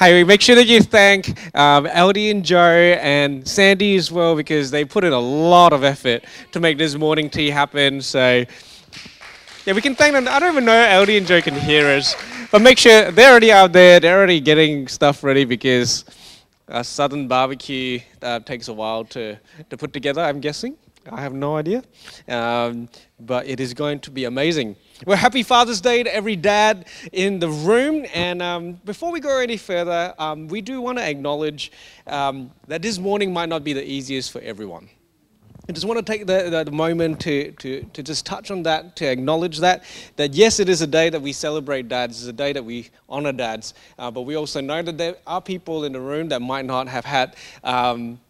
Hey, make sure that you thank um, LD and Joe and Sandy as well because they put in a lot of effort to make this morning tea happen. So, yeah, we can thank them. I don't even know LD and Joe can hear us, but make sure they're already out there. They're already getting stuff ready because a southern barbecue uh, takes a while to, to put together, I'm guessing. I have no idea. Um, but it is going to be amazing. Well, happy Father's Day to every dad in the room. And um, before we go any further, um, we do want to acknowledge um, that this morning might not be the easiest for everyone. I just want to take the, the, the, moment to, to, to just touch on that, to acknowledge that. That yes, it is a day that we celebrate dads, it's a day that we honor dads, uh, but we also know that there are people in the room that might not have had um,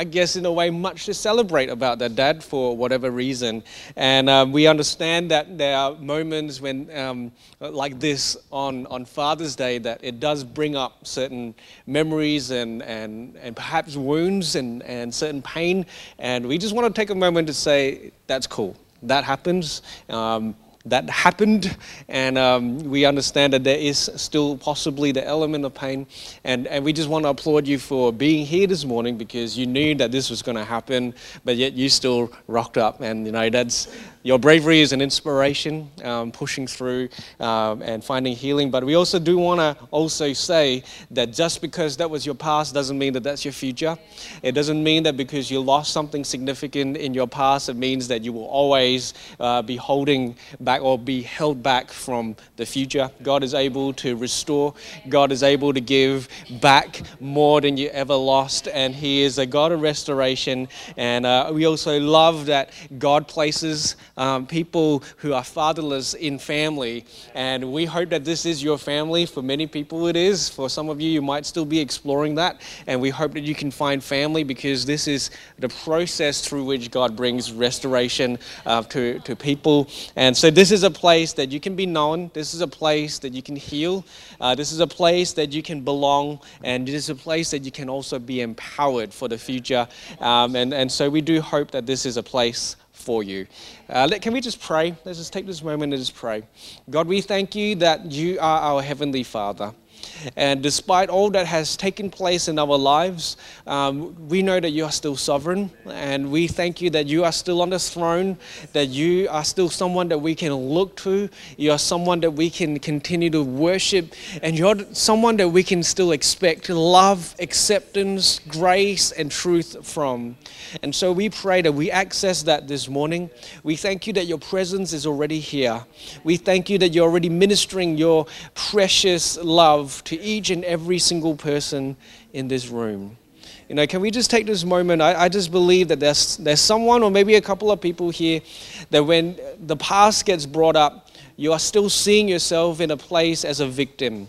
I guess, in a way, much to celebrate about their dad for whatever reason. And um, we understand that there are moments when, um, like this on, on Father's Day, that it does bring up certain memories and, and, and perhaps wounds and, and certain pain. And we just want to take a moment to say, that's cool. That happens. Um, that happened, and um, we understand that there is still possibly the element of pain. And, and we just want to applaud you for being here this morning because you knew that this was going to happen, but yet you still rocked up. And, you know, that's, your bravery is an inspiration, um, pushing through um, and finding healing. But we also do want to also say that just because that was your past doesn't mean that that's your future. It doesn't mean that because you lost something significant in your past, it means that you will always uh, be holding back or be held back from the future. God is able to restore. God is able to give back more than you ever lost, and He is a God of restoration. And uh, we also love that God places um, people who are fatherless in family. And we hope that this is your family. For many people, it is. For some of you, you might still be exploring that. And we hope that you can find family because this is the process through which God brings restoration uh, to, to people. And so, this is a place that you can be known. This is a place that you can heal. Uh, this is a place that you can belong. And this is a place that you can also be empowered for the future. Um, and, and so, we do hope that this is a place for you. Uh, let, can we just pray? Let's just take this moment and just pray. God, we thank you that you are our Heavenly Father. And despite all that has taken place in our lives, um, we know that you are still sovereign. And we thank you that you are still on the throne, that you are still someone that we can look to. You are someone that we can continue to worship. And you're someone that we can still expect love, acceptance, grace, and truth from. And so we pray that we access that this morning. We thank you that your presence is already here. We thank you that you're already ministering your precious love to each and every single person in this room. You know, can we just take this moment? I, I just believe that there's, there's someone or maybe a couple of people here that when the past gets brought up, you are still seeing yourself in a place as a victim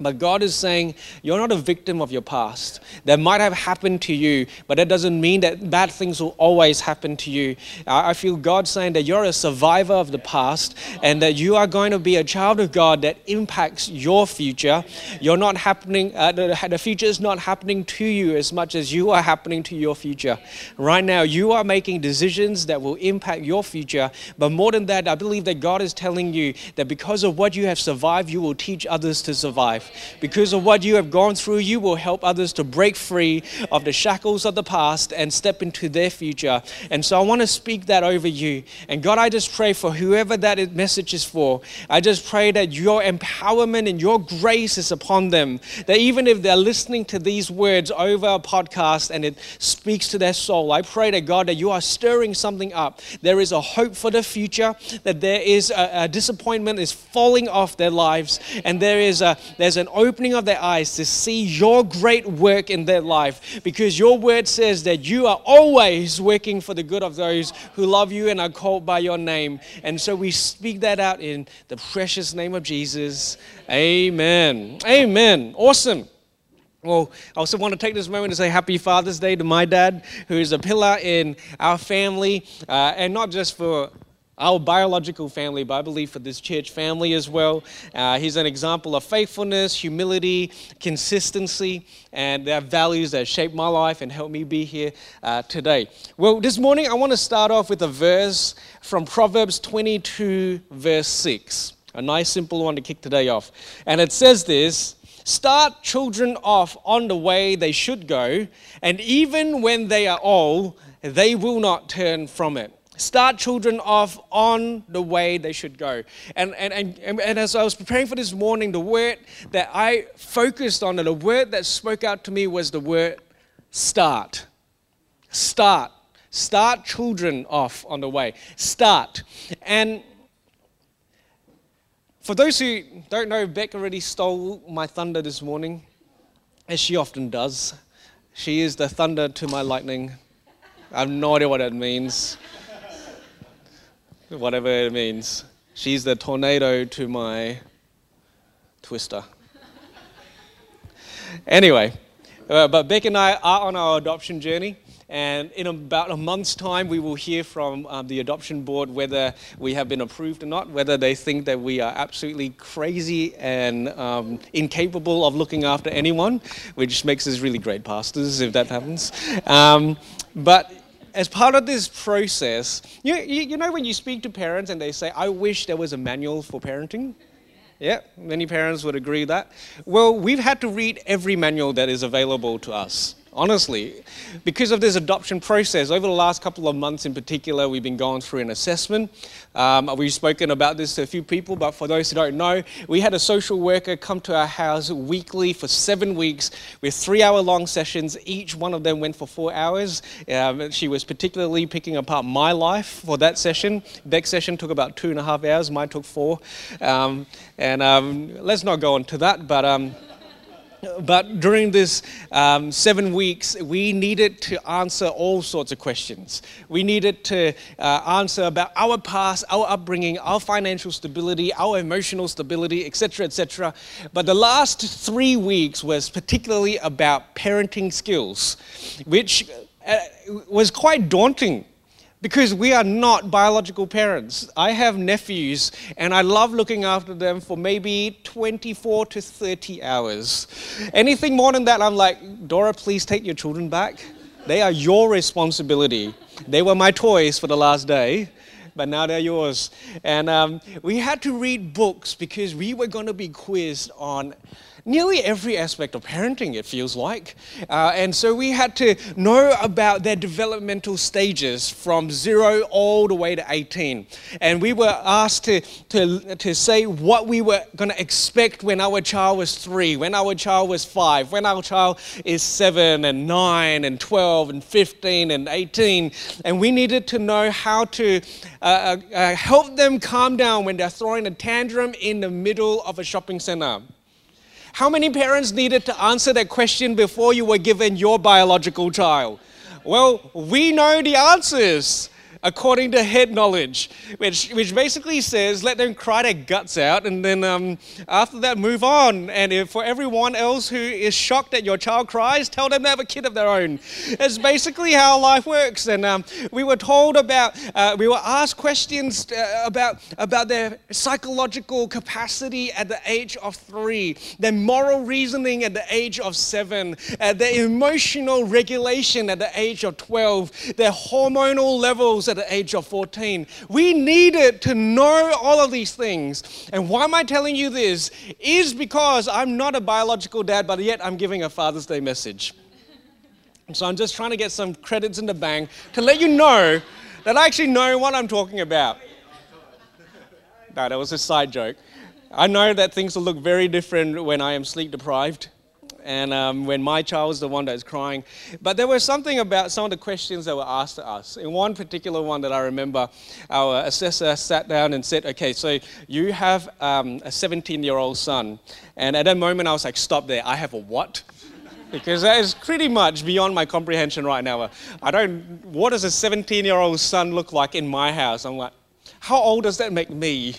but God is saying, you're not a victim of your past. That might have happened to you, but that doesn't mean that bad things will always happen to you. I feel God saying that you're a survivor of the past and that you are going to be a child of God that impacts your future. You're not happening, uh, the, the future is not happening to you as much as you are happening to your future. Right now, you are making decisions that will impact your future. But more than that, I believe that God is telling you that because of what you have survived, you will teach others to survive life. Because of what you have gone through, you will help others to break free of the shackles of the past and step into their future. And so I want to speak that over you. And God, I just pray for whoever that message is for. I just pray that your empowerment and your grace is upon them. That even if they're listening to these words over a podcast and it speaks to their soul, I pray that God, that you are stirring something up. There is a hope for the future, that there is a, a disappointment is falling off their lives, and there is a there's an opening of their eyes to see your great work in their life because your word says that you are always working for the good of those who love you and are called by your name. And so we speak that out in the precious name of Jesus. Amen. Amen. Awesome. Well, I also want to take this moment to say Happy Father's Day to my dad, who is a pillar in our family, uh, and not just for our biological family, but I believe for this church family as well. Uh, he's an example of faithfulness, humility, consistency, and there are values that shape my life and help me be here uh, today. Well, this morning I want to start off with a verse from Proverbs 22, verse 6. A nice, simple one to kick today off. And it says this Start children off on the way they should go, and even when they are old, they will not turn from it. Start children off on the way they should go. And, and, and, and as I was preparing for this morning, the word that I focused on, and the word that spoke out to me was the word start. Start. Start children off on the way. Start. And for those who don't know, Beck already stole my thunder this morning, as she often does. She is the thunder to my lightning. I have no idea what that means. Whatever it means. She's the tornado to my twister. anyway, uh, but Beck and I are on our adoption journey. And in about a month's time, we will hear from um, the adoption board whether we have been approved or not, whether they think that we are absolutely crazy and um, incapable of looking after anyone, which makes us really great pastors if that happens. Um, but as part of this process, you, you, you know when you speak to parents and they say, I wish there was a manual for parenting? Yeah, many parents would agree that. Well, we've had to read every manual that is available to us honestly. Because of this adoption process, over the last couple of months in particular, we've been going through an assessment. Um, we've spoken about this to a few people, but for those who don't know, we had a social worker come to our house weekly for seven weeks with three hour long sessions. Each one of them went for four hours. Um, she was particularly picking apart my life for that session. Beck's session took about two and a half hours, mine took four. Um, and um, let's not go into that, but. But during this um, seven weeks, we needed to answer all sorts of questions. We needed to uh, answer about our past, our upbringing, our financial stability, our emotional stability, etc., etc. But the last three weeks was particularly about parenting skills, which uh, was quite daunting because we are not biological parents. I have nephews and I love looking after them for maybe 24 to 30 hours. Anything more than that, I'm like, Dora, please take your children back. They are your responsibility. They were my toys for the last day but now they're yours. And um, we had to read books because we were going to be quizzed on nearly every aspect of parenting, it feels like. Uh, and so we had to know about their developmental stages from zero all the way to 18. And we were asked to, to, to say what we were going to expect when our child was three, when our child was five, when our child is seven and nine and 12 and 15 and 18. And we needed to know how to uh, uh, uh help them calm down when they're throwing a tantrum in the middle of a shopping center. How many parents needed to answer that question before you were given your biological child? Well, we know the answers according to head knowledge, which, which basically says let them cry their guts out and then um, after that move on. And if for everyone else who is shocked that your child cries, tell them they have a kid of their own. It's basically how life works. And um, we were told about, uh, we were asked questions uh, about, about their psychological capacity at the age of three, their moral reasoning at the age of seven, uh, their emotional regulation at the age of 12, their hormonal levels at the age of 14. We needed to know all of these things. And why am I telling you this? Is because I'm not a biological dad, but yet I'm giving a Father's Day message. So I'm just trying to get some credits in the bank to let you know that I actually know what I'm talking about. No, that was a side joke. I know that things will look very different when I am sleep deprived and um, when my child was the one that was crying. But there was something about some of the questions that were asked to us. In one particular one that I remember, our assessor sat down and said, Okay, so you have um, a 17 year old son. And at that moment, I was like, Stop there. I have a what? because that is pretty much beyond my comprehension right now. I don't, what does a 17 year old son look like in my house? I'm like, how old does that make me?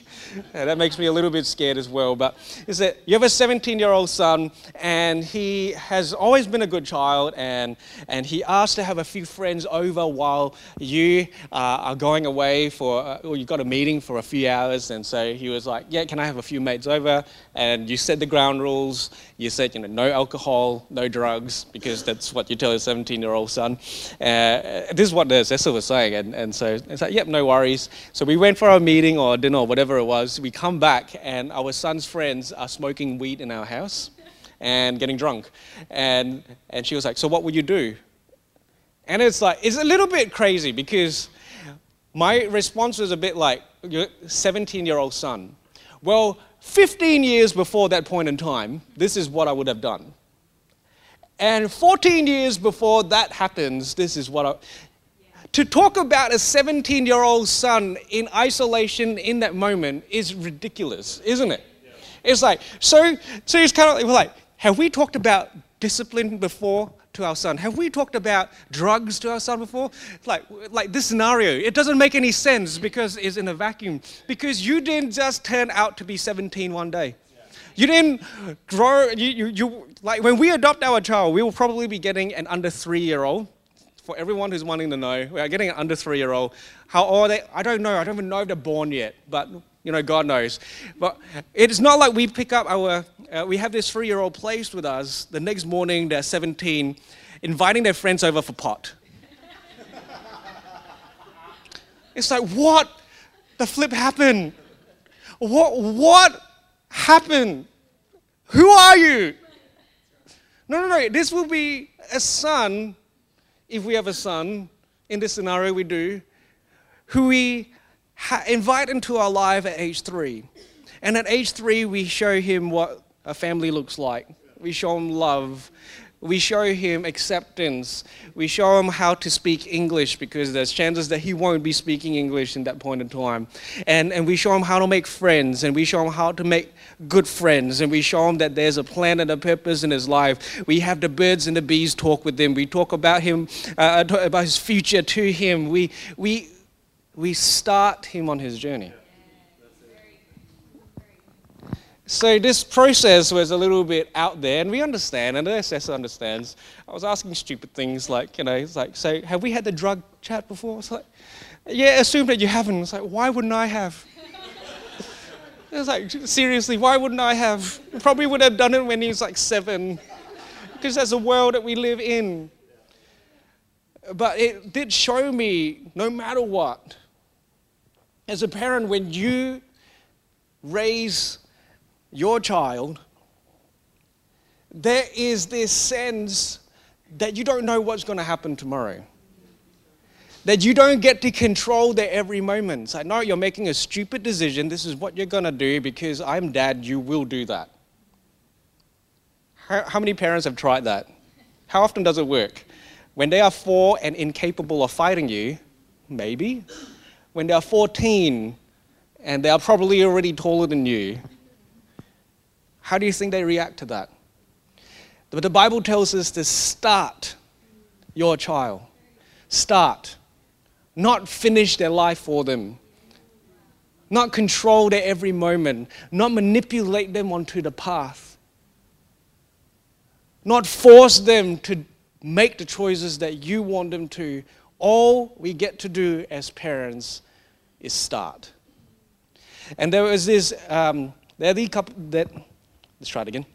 Uh, that makes me a little bit scared as well. But is that you have a 17 year old son, and he has always been a good child, and, and he asked to have a few friends over while you uh, are going away for, uh, or you've got a meeting for a few hours. And so he was like, Yeah, can I have a few mates over? And you set the ground rules. You said, you know, no alcohol, no drugs, because that's what you tell your 17 year old son. Uh, this is what the assessor was saying. And, and so it's like, Yep, no worries. So we went went for our meeting or dinner or whatever it was. We come back and our son's friends are smoking weed in our house. and getting drunk. And, and she was like, So what would you do? And it's like, it's a little bit crazy because my response was a bit like, your 17 year old son. Well, 15 years before that point in time, this is what I would have done. And 14 years before that happens, this is what I. To talk about a 17 year old son in isolation in that moment is ridiculous, isn't it? It's like, so, so it's kind of like, have we talked about discipline before? To our son? Have we talked about drugs to our son before? Like, like this scenario, it doesn't make any sense because it's in a vacuum. Because you didn't just turn out to be 17 one day. You didn't grow, you, you, you, like when we adopt our child, we will probably be getting an under three year old. For everyone who's wanting to know, we are getting an under three year old. How old are they? I don't know. I don't even know if they're born yet, but you know, God knows. But it's not like we pick up our uh, we have this three year old placed with us. The next morning, they're 17, inviting their friends over for pot. it's like, what the flip happened? What, what happened? Who are you? No, no, no. This will be a son, if we have a son, in this scenario we do, who we ha- invite into our life at age three. And at age three, we show him what a family looks like. We show him love. We show him acceptance. We show him how to speak English because there's chances that he won't be speaking English in that point in time. And, and we show him how to make friends and we show him how to make good friends and we show him that there's a plan and a purpose in his life. We have the birds and the bees talk with him. We talk about him, uh, about his future to him. We, we, we start him on his journey. So this process was a little bit out there, and we understand, and the assessor understands. I was asking stupid things like, you know, it's like, so have we had the drug chat before? It's like, yeah, assume that you haven't. It's like, why wouldn't I have? it's like, seriously, why wouldn't I have? Probably would have done it when he was like seven, because that's a world that we live in. But it did show me, no matter what, as a parent, when you raise your child, there is this sense that you don't know what's going to happen tomorrow. That you don't get to control their every moment. I know you're making a stupid decision. This is what you're going to do because I'm dad, you will do that. How, how many parents have tried that? How often does it work? When they are four and incapable of fighting you, maybe. When they are 14 and they are probably already taller than you, how do you think they react to that? But the Bible tells us to start your child. Start. Not finish their life for them. Not control their every moment. Not manipulate them onto the path. Not force them to make the choices that you want them to. All we get to do as parents is start. And there was this, um, there are the couple that Let's try it again.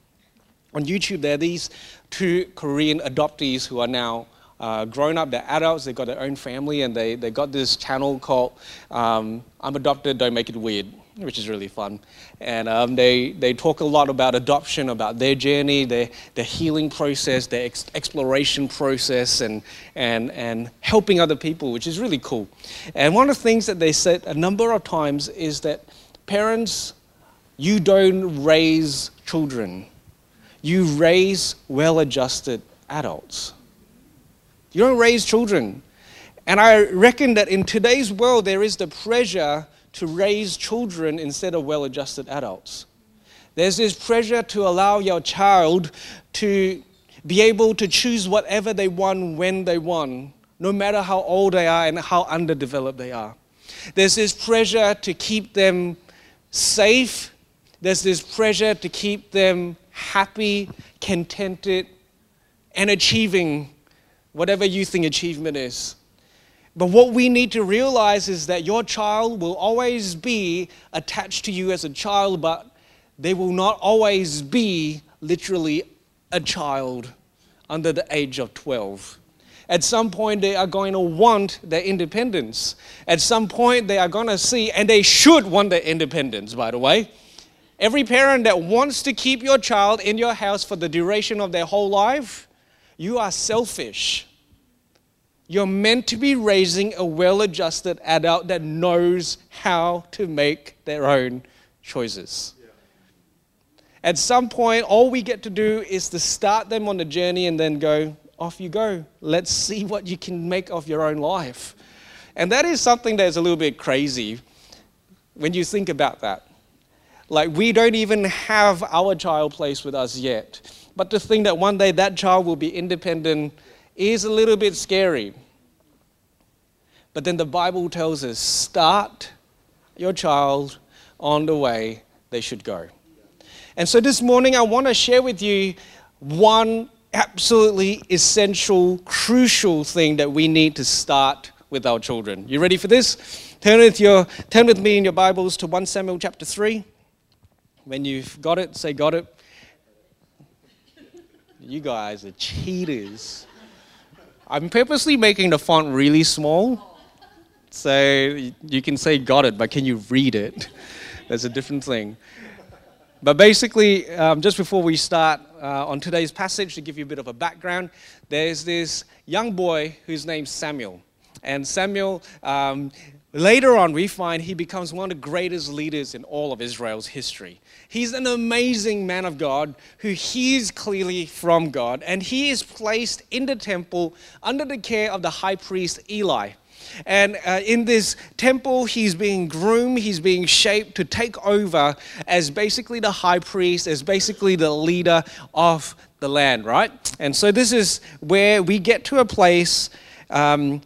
On YouTube, there are these two Korean adoptees who are now uh, grown up, they're adults, they've got their own family, and they, they got this channel called um, I'm Adopted, Don't Make It Weird, which is really fun. And um, they, they talk a lot about adoption, about their journey, their, their healing process, their ex- exploration process, and, and, and helping other people, which is really cool. And one of the things that they said a number of times is that parents you don't raise children, you raise well adjusted adults. You don't raise children. And I reckon that in today's world, there is the pressure to raise children instead of well adjusted adults. There's this pressure to allow your child to be able to choose whatever they want when they want, no matter how old they are and how underdeveloped they are. There's this pressure to keep them safe there's this pressure to keep them happy, contented, and achieving whatever you think achievement is. But what we need to realize is that your child will always be attached to you as a child, but they will not always be literally a child under the age of 12. At some point, they are going to want their independence. At some point, they are going to see, and they should want their independence, by the way Every parent that wants to keep your child in your house for the duration of their whole life, you are selfish. You're meant to be raising a well adjusted adult that knows how to make their own choices. At some point, all we get to do is to start them on the journey and then go, off you go. Let's see what you can make of your own life. And that is something that's a little bit crazy when you think about that. Like, we don't even have our child placed with us yet. But to think that one day that child will be independent is a little bit scary. But then the Bible tells us start your child on the way they should go. And so this morning, I want to share with you one absolutely essential, crucial thing that we need to start with our children. You ready for this? Turn with, your, turn with me in your Bibles to 1 Samuel chapter 3. When you've got it, say, Got it. You guys are cheaters. I'm purposely making the font really small. So you can say, Got it, but can you read it? That's a different thing. But basically, um, just before we start uh, on today's passage, to give you a bit of a background, there's this young boy whose name's Samuel. And Samuel, um, later on, we find he becomes one of the greatest leaders in all of Israel's history. He's an amazing man of God who hears clearly from God, and he is placed in the temple under the care of the high priest Eli. And uh, in this temple, he's being groomed, he's being shaped to take over as basically the high priest, as basically the leader of the land, right? And so this is where we get to a place. Um,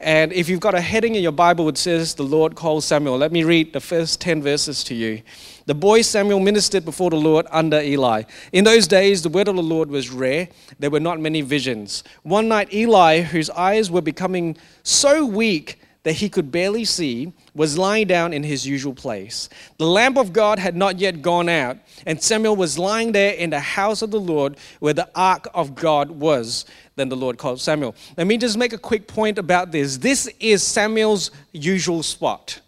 and if you've got a heading in your Bible, it says, The Lord calls Samuel. Let me read the first 10 verses to you. The boy Samuel ministered before the Lord under Eli. In those days, the word of the Lord was rare. There were not many visions. One night, Eli, whose eyes were becoming so weak that he could barely see, was lying down in his usual place. The lamp of God had not yet gone out, and Samuel was lying there in the house of the Lord where the ark of God was. Then the Lord called Samuel. Let me just make a quick point about this. This is Samuel's usual spot.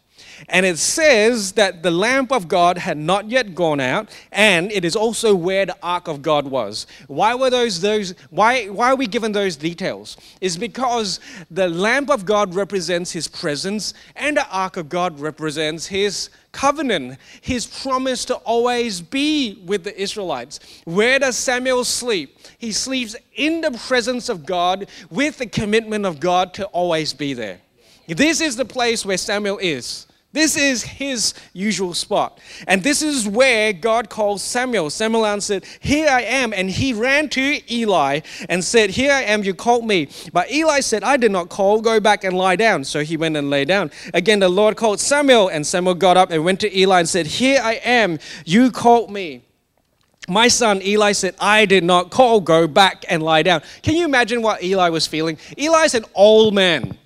And it says that the lamp of God had not yet gone out, and it is also where the ark of God was. Why were those those why why are we given those details? Is because the lamp of God represents his presence, and the ark of God represents his covenant, his promise to always be with the Israelites. Where does Samuel sleep? He sleeps in the presence of God with the commitment of God to always be there. This is the place where Samuel is. This is his usual spot. And this is where God calls Samuel. Samuel answered, Here I am. And he ran to Eli and said, Here I am, you called me. But Eli said, I did not call, go back and lie down. So he went and lay down. Again, the Lord called Samuel, and Samuel got up and went to Eli and said, Here I am, you called me. My son Eli said, I did not call, go back and lie down. Can you imagine what Eli was feeling? Eli's an old man,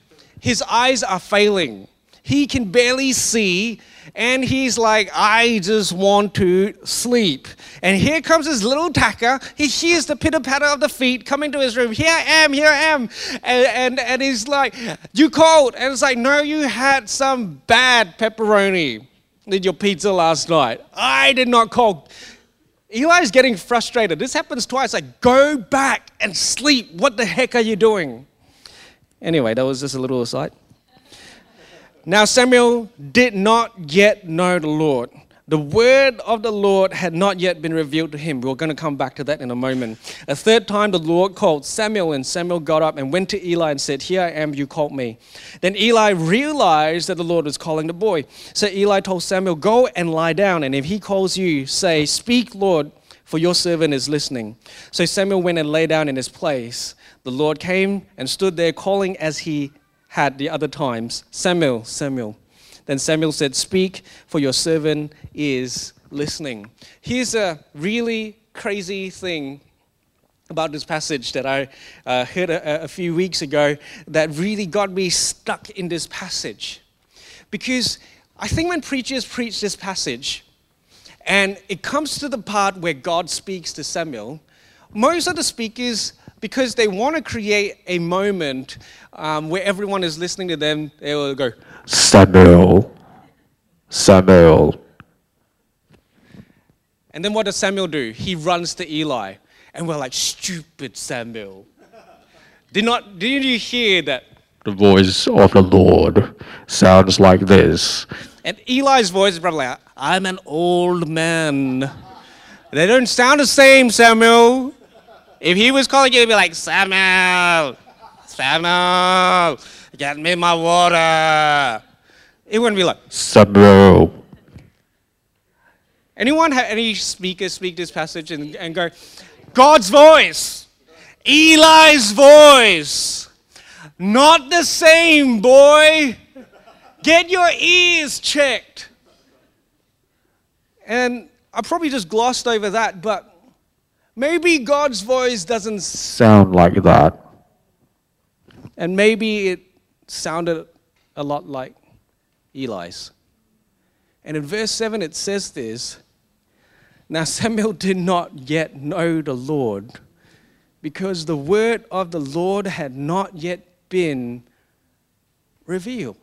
his eyes are failing. He can barely see, and he's like, I just want to sleep. And here comes his little tacker. He hears the pitter patter of the feet coming to his room. Here I am, here I am. And, and, and he's like, You called? And it's like, No, you had some bad pepperoni in your pizza last night. I did not call. Eli's getting frustrated. This happens twice. Like, go back and sleep. What the heck are you doing? Anyway, that was just a little aside. Now Samuel did not yet know the Lord. The word of the Lord had not yet been revealed to him. We're going to come back to that in a moment. A third time, the Lord called Samuel, and Samuel got up and went to Eli and said, Here I am, you called me. Then Eli realized that the Lord was calling the boy. So Eli told Samuel, Go and lie down, and if he calls you, say, Speak, Lord, for your servant is listening. So Samuel went and lay down in his place. The Lord came and stood there, calling as he had the other times Samuel, Samuel. Then Samuel said, Speak, for your servant is listening. Here's a really crazy thing about this passage that I uh, heard a, a few weeks ago that really got me stuck in this passage. Because I think when preachers preach this passage, and it comes to the part where God speaks to Samuel, most of the speakers because they want to create a moment um, where everyone is listening to them. They will go, Samuel, Samuel. And then what does Samuel do? He runs to Eli. And we're like, stupid Samuel. Did not didn't you hear that The voice of the Lord sounds like this. And Eli's voice is probably like, I'm an old man. They don't sound the same, Samuel. If he was calling you, he'd be like, Samuel, Samuel, get me my water. It wouldn't be like, Samuel. anyone have any speakers speak this passage and, and go, God's voice, Eli's voice, not the same, boy. Get your ears checked. And I probably just glossed over that, but maybe God's voice doesn't, Sound like that. and maybe it sounded a lot like Eli's. And in verse 7, it says this Now Samuel did not yet know the Lord, because the word of the Lord had not yet been revealed.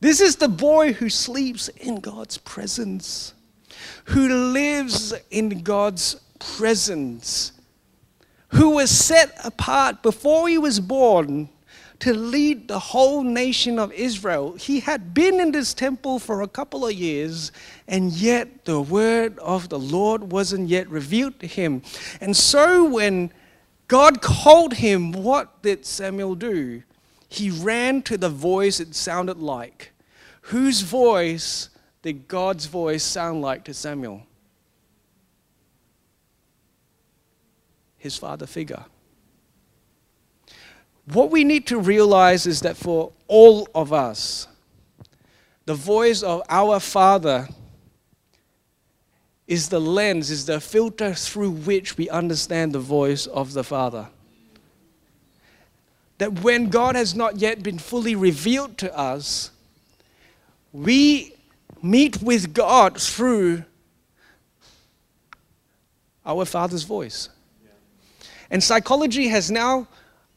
This is the boy who sleeps in God's presence, who lives in God's presence, who was set apart before he was born to lead the whole nation of Israel. He had been in this temple for a couple of years, and yet the word of the Lord wasn't yet revealed to him. And so when God called him, what did Samuel do? He ran to the voice it sounded like. Whose voice did God's voice sound like to Samuel? His father figure. What we need to realize is that for all of us, the voice of our Father is the lens, is the filter through which we understand the voice of the Father. That when God has not yet been fully revealed to us, we meet with God through our Father's voice. And psychology has now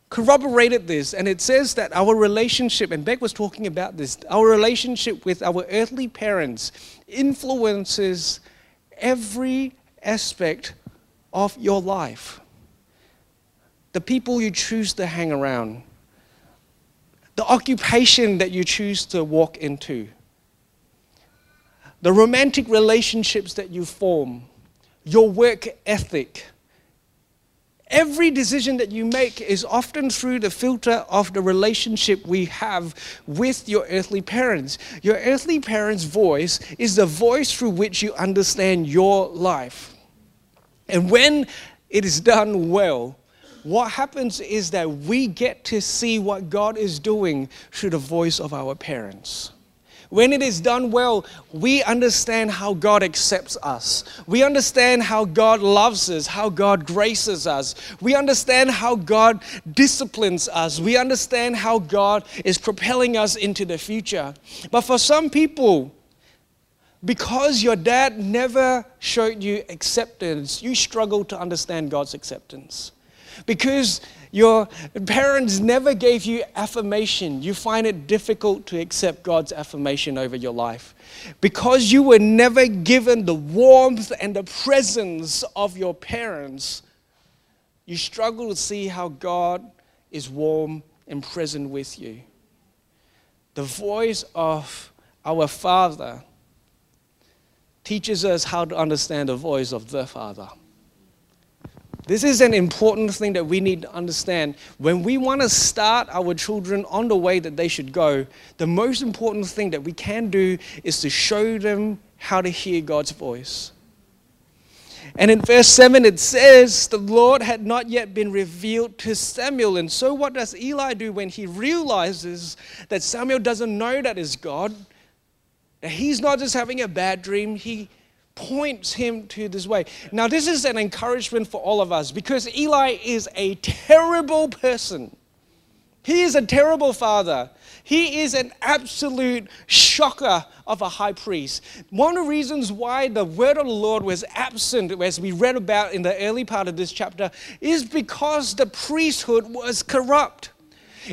corroborated this, and it says that our relationship, and Beck was talking about this, our relationship with our earthly parents influences every aspect of your life. The people you choose to hang around, the occupation that you choose to walk into, the romantic relationships that you form, your work ethic. Every decision that you make is often through the filter of the relationship we have with your earthly parents. Your earthly parents' voice is the voice through which you understand your life. And when it is done well, what happens is that we get to see what God is doing through the voice of our parents. When it is done well, we understand how God accepts us. We understand how God loves us, how God graces us. We understand how God disciplines us. We understand how God is propelling us into the future. But for some people, because your dad never showed you acceptance, you struggle to understand God's acceptance. Because your parents never gave you affirmation, you find it difficult to accept God's affirmation over your life. Because you were never given the warmth and the presence of your parents, you struggle to see how God is warm and present with you. The voice of our Father teaches us how to understand the voice of the Father. This is an important thing that we need to understand. When we want to start our children on the way that they should go, the most important thing that we can do is to show them how to hear God's voice. And in verse 7, it says, The Lord had not yet been revealed to Samuel. And so, what does Eli do when he realizes that Samuel doesn't know that is God? That he's not just having a bad dream, he points him to this way. Now, this is an encouragement for all of us because Eli is a terrible person. He is a terrible father. He is an absolute shocker of a high priest. One of the reasons why the word of the Lord was absent, as we read about in the early part of this chapter, is because the priesthood was corrupt.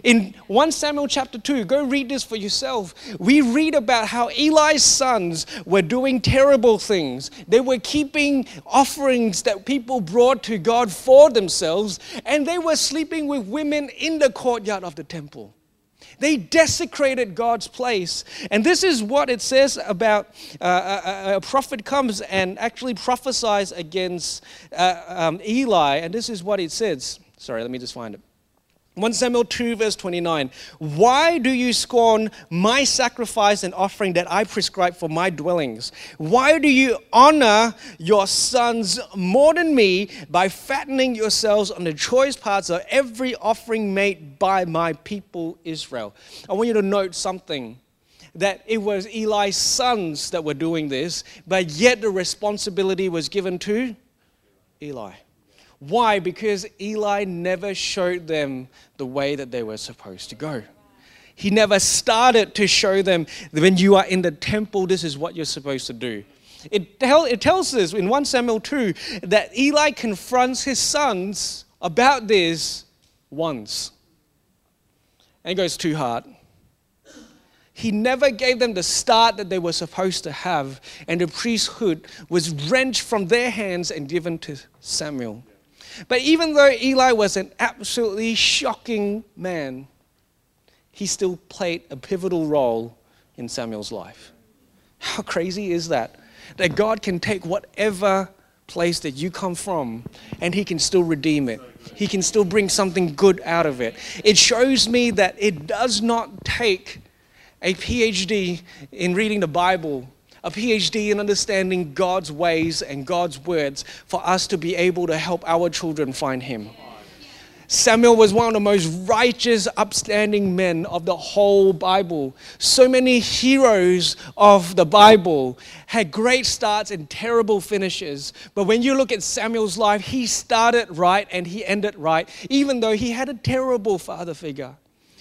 In 1 Samuel chapter 2, go read this for yourself. We read about how Eli's sons were doing terrible things. They were keeping offerings that people brought to God for themselves, and they were sleeping with women in the courtyard of the temple. They desecrated God's place. And this is what it says about uh, a, a, prophet comes and actually prophesies against uh, um, Eli. And this is what it says. Sorry, let me just find it. 1 Samuel 2, verse 29. Why do you scorn my sacrifice and offering that I prescribe for my dwellings? Why do you honor your sons more than me by fattening yourselves on the choice parts of every offering made by my people Israel? I want you to note something that it was Eli's sons that were doing this, but yet the responsibility was given to Eli. Why? Because Eli never showed them the way that they were supposed to go. He never started to show them that when you are in the temple, this is what you're supposed to do. It, tell, it tells us in 1 Samuel 2 that Eli confronts his sons about this once. And it goes too hard. He never gave them the start that they were supposed to have, and the priesthood was wrenched from their hands and given to Samuel. But even though Eli was an absolutely shocking man, he still played a pivotal role in Samuel's life. How crazy is that? That God can take whatever place that you come from and he can still redeem it. He can still bring something good out of it. It shows me that it does not take a PhD in reading the Bible a PhD in understanding God's ways and God's words for us to be able to help our children find Him. Samuel was one of the most righteous, upstanding men of the whole Bible. So many heroes of the Bible had great starts and terrible finishes. But when you look at Samuel's life, he started right and he ended right, even though he had a terrible father figure.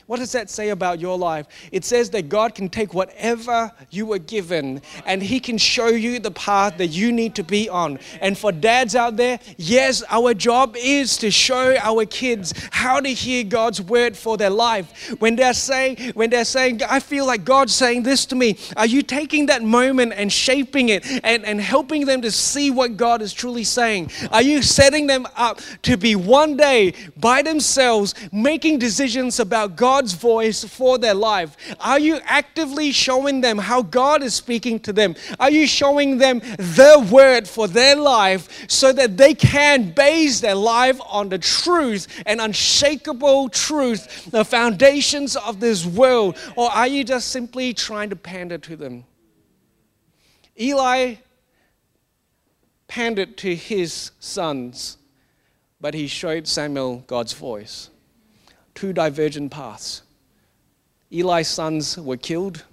What does that say about your life? It says that God can take whatever you were given and He can show you the path that you need to be on. And for dads out there, yes, our job is to show our kids how to hear God's word for their life. When they're saying, when they're saying, I feel like God's saying this to me, are you taking that moment and shaping it and, and helping them to see what God is truly saying? Are you setting them up to be one day by themselves making decisions about God? God's voice for their life? Are you actively showing them how God is speaking to them? Are you showing them the word for their life so that they can base their life on the truth and unshakable truth, the foundations of this world? Or are you just simply trying to pander to them? Eli pandered to his sons, but he showed Samuel God's voice two divergent paths. Eli's sons were killed,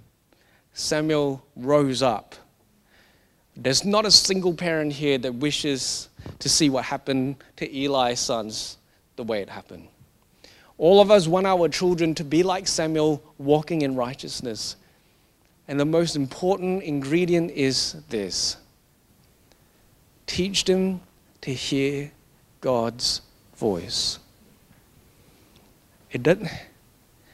Samuel rose up. There's not a single parent here that wishes to see what happened to Eli's sons the way it happened. All of us want our children to be like Samuel, walking in righteousness. And the most important ingredient is this teach them to hear God's voice. It didn't.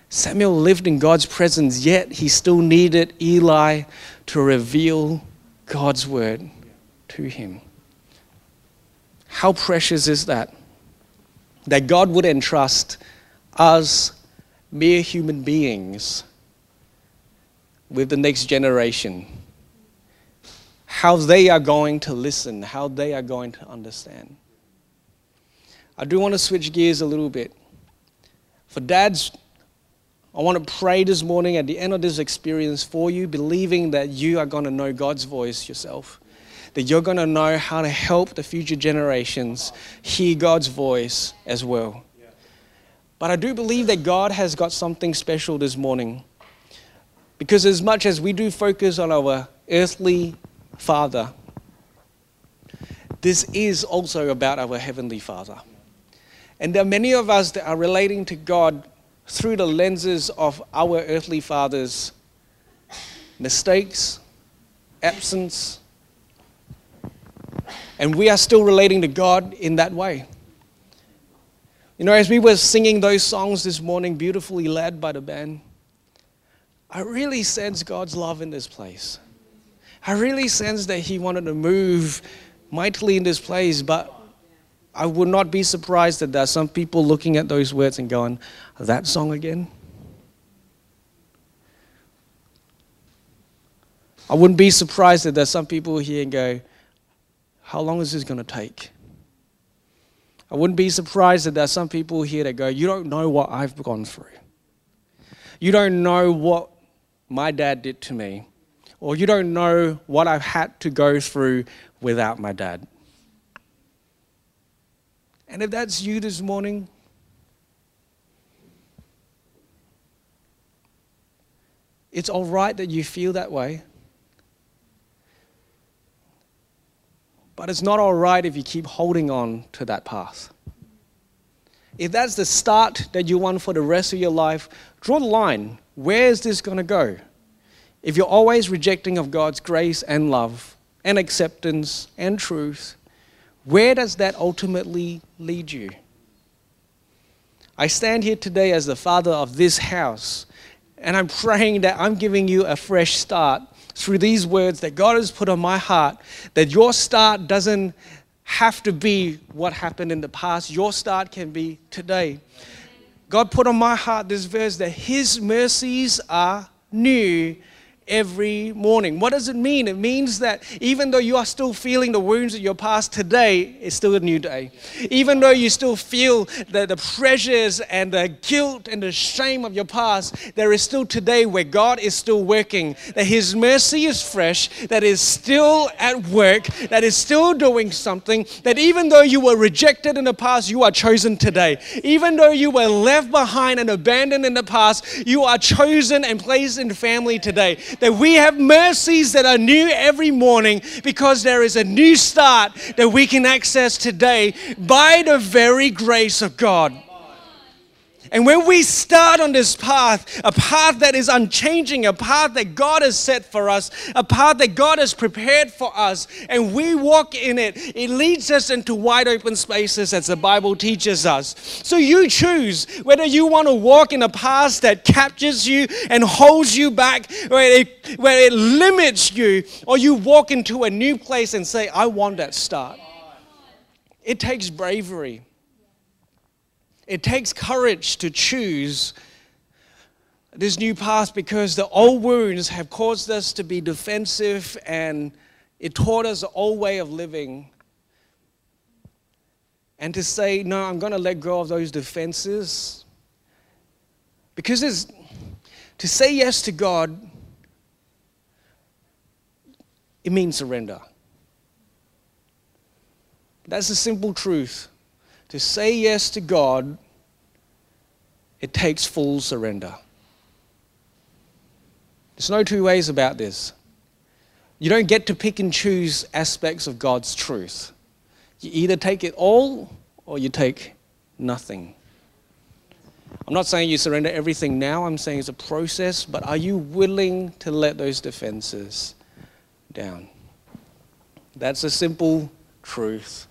Samuel lived in God's presence, yet he still needed Eli to reveal God's word to him. How precious is that? That God would entrust us, mere human beings, with the next generation. How they are going to listen, how they are going to understand. I do want to switch gears a little bit. For dads, I want to pray this morning at the end of this experience for you, believing that you are going to know God's voice yourself, that you're going to know how to help the future generations hear God's voice as well. But I do believe that God has got something special this morning. Because as much as we do focus on our earthly Father, this is also about our Heavenly Father. And there are many of us that are relating to God through the lenses of our earthly fathers' mistakes, absence, and we are still relating to God in that way. You know, as we were singing those songs this morning, beautifully led by the band, I really sense God's love in this place. I really sense that He wanted to move mightily in this place, but I would not be surprised that there are some people looking at those words and going, That song again? I wouldn't be surprised that there's some people here and go, How long is this going to take? I wouldn't be surprised that there's some people here that go, You don't know what I've gone through. You don't know what my dad did to me. Or you don't know what I've had to go through without my dad. And if that's you this morning, it's all right that you feel that way. But it's not all right if you keep holding on to that path. If that's the start that you want for the rest of your life, draw the line. Where is this going to go? If you're always rejecting of God's grace and love and acceptance and truth, where does that ultimately lead you? I stand here today as the father of this house, and I'm praying that I'm giving you a fresh start through these words that God has put on my heart, that your start doesn't have to be what happened in the past, your start can be today. God put on my heart this verse that His mercies are new every morning. What does it mean? It means that even though you are still feeling the wounds of your past, today is still a new day. Even though you still feel the, the pressures and the guilt and the shame of your past, there is still today where God is still working, that His mercy is fresh, that is still at work, that is still doing something, that even though you were rejected in the past, you are chosen today. Even though you were left behind and abandoned in the past, you are chosen and placed in family today that we have mercies that are new every morning because there is a new start that we can access today by the very grace of God. And when we start on this path, a path that is unchanging, a path that God has set for us, a path that God has prepared for us, and we walk in it, it leads us into wide open spaces as the Bible teaches us. So you choose whether you want to walk in a path that captures you and holds you back, where it, where it limits you, or you walk into a new place and say, I want that start. It takes bravery. It takes courage to choose this new path because the old wounds have caused us to be defensive and it taught us the old way of living. And to say, no, I'm going to let go of those defenses. Because it's, to say yes to God, it means surrender. That's the simple truth. To say yes to God, it takes full surrender. There's no two ways about this. You don't get to pick and choose aspects of God's truth. You either take it all or you take nothing. I'm not saying you surrender everything now, I'm saying it's a process, but are you willing to let those defenses down? That's a simple truth.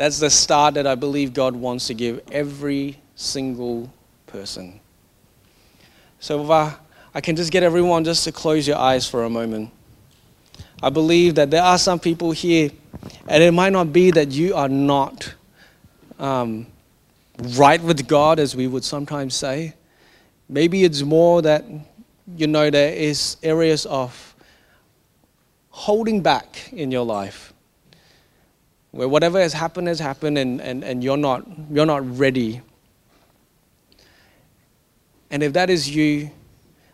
That's the start that I believe God wants to give every single person. So if I, I can just get everyone just to close your eyes for a moment. I believe that there are some people here, and it might not be that you are not um, right with God, as we would sometimes say. Maybe it's more that, you know, there is areas of holding back in your life where whatever has happened has happened and, and, and you're, not, you're not ready. And if that is you,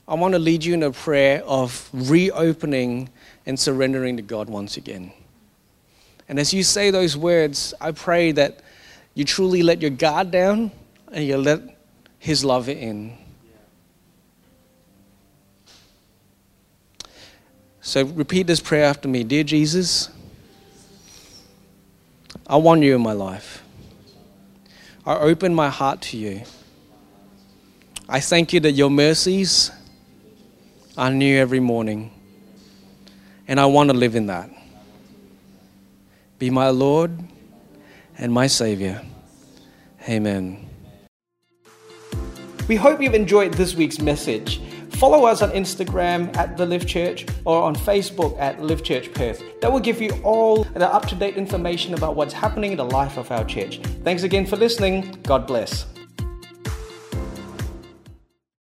I want to lead you in a prayer of reopening and surrendering to God once again. And as you say those words, I pray that you truly let your guard down and you let His love in. So repeat this prayer after me Dear Jesus, I want you in my life. I open my heart to you. I thank you that your mercies are new every morning. And I want to live in that. Be my Lord and my Savior. Amen. We hope you've enjoyed this week's message. Follow us on Instagram at The Live Church or on Facebook at Live Church Perth. That will give you all the up to date information about what's happening in the life of our church. Thanks again for listening. God bless.